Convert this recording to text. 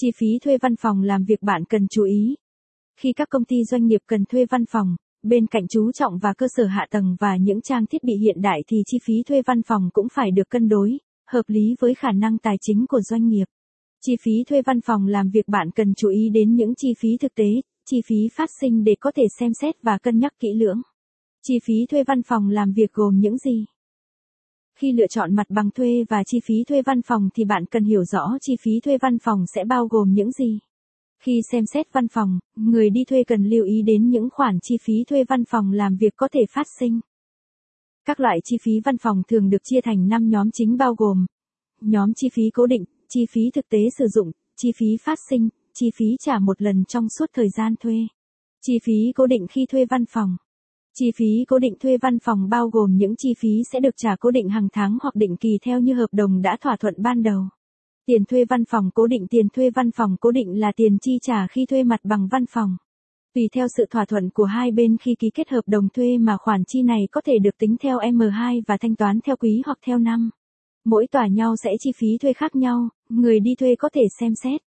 Chi phí thuê văn phòng làm việc bạn cần chú ý. Khi các công ty doanh nghiệp cần thuê văn phòng, bên cạnh chú trọng và cơ sở hạ tầng và những trang thiết bị hiện đại thì chi phí thuê văn phòng cũng phải được cân đối, hợp lý với khả năng tài chính của doanh nghiệp. Chi phí thuê văn phòng làm việc bạn cần chú ý đến những chi phí thực tế, chi phí phát sinh để có thể xem xét và cân nhắc kỹ lưỡng. Chi phí thuê văn phòng làm việc gồm những gì? Khi lựa chọn mặt bằng thuê và chi phí thuê văn phòng thì bạn cần hiểu rõ chi phí thuê văn phòng sẽ bao gồm những gì. Khi xem xét văn phòng, người đi thuê cần lưu ý đến những khoản chi phí thuê văn phòng làm việc có thể phát sinh. Các loại chi phí văn phòng thường được chia thành 5 nhóm chính bao gồm: nhóm chi phí cố định, chi phí thực tế sử dụng, chi phí phát sinh, chi phí trả một lần trong suốt thời gian thuê. Chi phí cố định khi thuê văn phòng. Chi phí cố định thuê văn phòng bao gồm những chi phí sẽ được trả cố định hàng tháng hoặc định kỳ theo như hợp đồng đã thỏa thuận ban đầu. Tiền thuê văn phòng cố định Tiền thuê văn phòng cố định là tiền chi trả khi thuê mặt bằng văn phòng. Tùy theo sự thỏa thuận của hai bên khi ký kết hợp đồng thuê mà khoản chi này có thể được tính theo M2 và thanh toán theo quý hoặc theo năm. Mỗi tòa nhau sẽ chi phí thuê khác nhau, người đi thuê có thể xem xét.